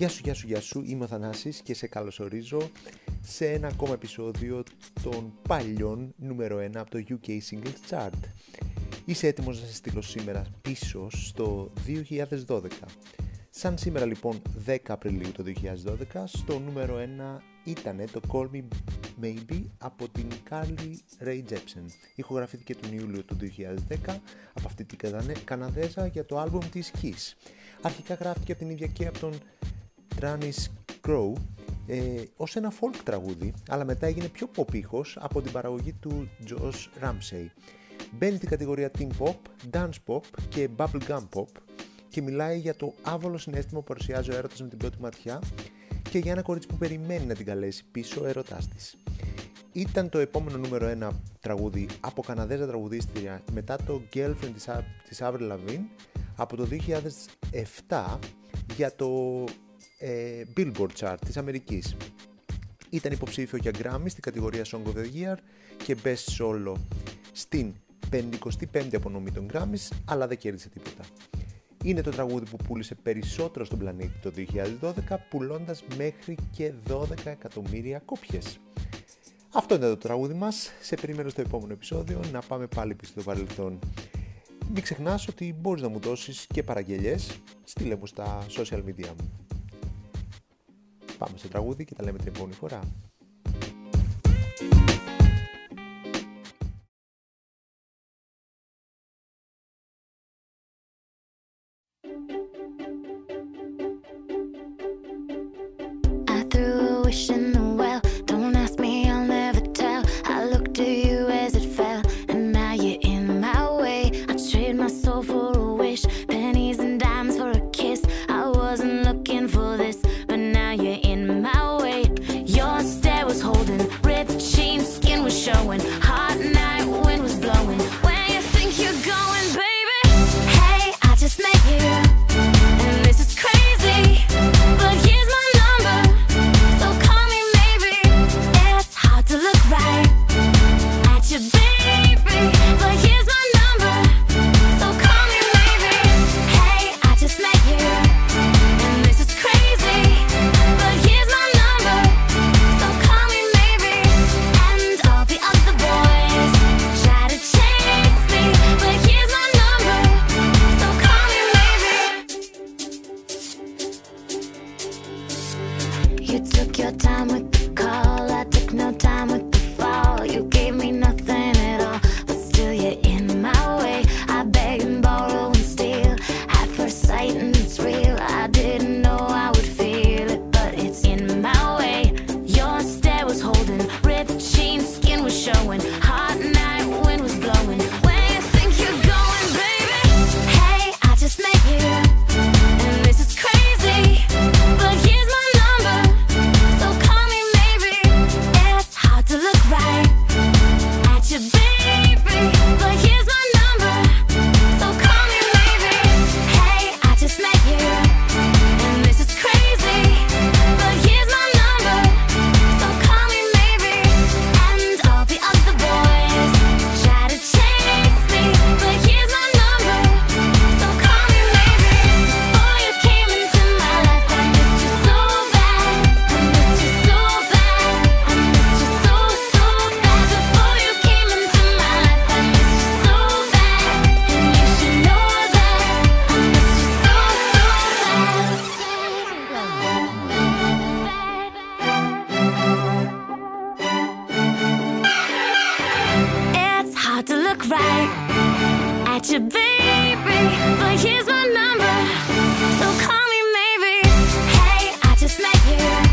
Γεια σου, γεια σου, γεια σου, είμαι ο Θανάσης και σε καλωσορίζω σε ένα ακόμα επεισόδιο των παλιών νούμερο 1 από το UK Singles Chart. Είσαι έτοιμος να σε στείλω σήμερα πίσω στο 2012. Σαν σήμερα λοιπόν 10 Απριλίου το 2012, στο νούμερο 1 ήταν το Call Me Maybe από την Carly Rae Jepsen. Ηχογραφήθηκε τον Ιούλιο του 2010 από αυτή την Καναδέζα για το άλμπουμ της Kiss. Αρχικά γράφτηκε από την ίδια και από τον Tranis Crow ε, ως ένα folk τραγούδι, αλλά μετά έγινε πιο pop από την παραγωγή του Josh Ramsey. Μπαίνει στην κατηγορία Teen Pop, Dance Pop και Bubblegum Pop και μιλάει για το άβολο συνέστημα που παρουσιάζει ο έρωτας με την πρώτη ματιά και για ένα κορίτσι που περιμένει να την καλέσει πίσω ο έρωτάς της. Ήταν το επόμενο νούμερο 1 τραγούδι από Καναδέζα τραγουδίστρια μετά το Girlfriend της Avril Lavigne από το 2007 για το ε, Billboard Chart της Αμερικής. Ήταν υποψήφιο για Grammy στην κατηγορία Song of the Year και Best Solo στην 55η απονομή των Grammys, αλλά δεν κέρδισε τίποτα. Είναι το τραγούδι που πούλησε περισσότερο στον πλανήτη το 2012, πουλώντας μέχρι και 12 εκατομμύρια κόπιες. Αυτό είναι το τραγούδι μας. Σε περιμένω στο επόμενο επεισόδιο να πάμε πάλι πίσω στο παρελθόν. Μην ξεχνάς ότι μπορείς να μου δώσεις και παραγγελιές. Στείλε μου στα social media μου. Πάμε στο τραγούδι και τα λέμε την επόμενη φορά. You took your time with the call, I took no time with at your baby, but here's my number. So call me maybe. Hey, I just met you.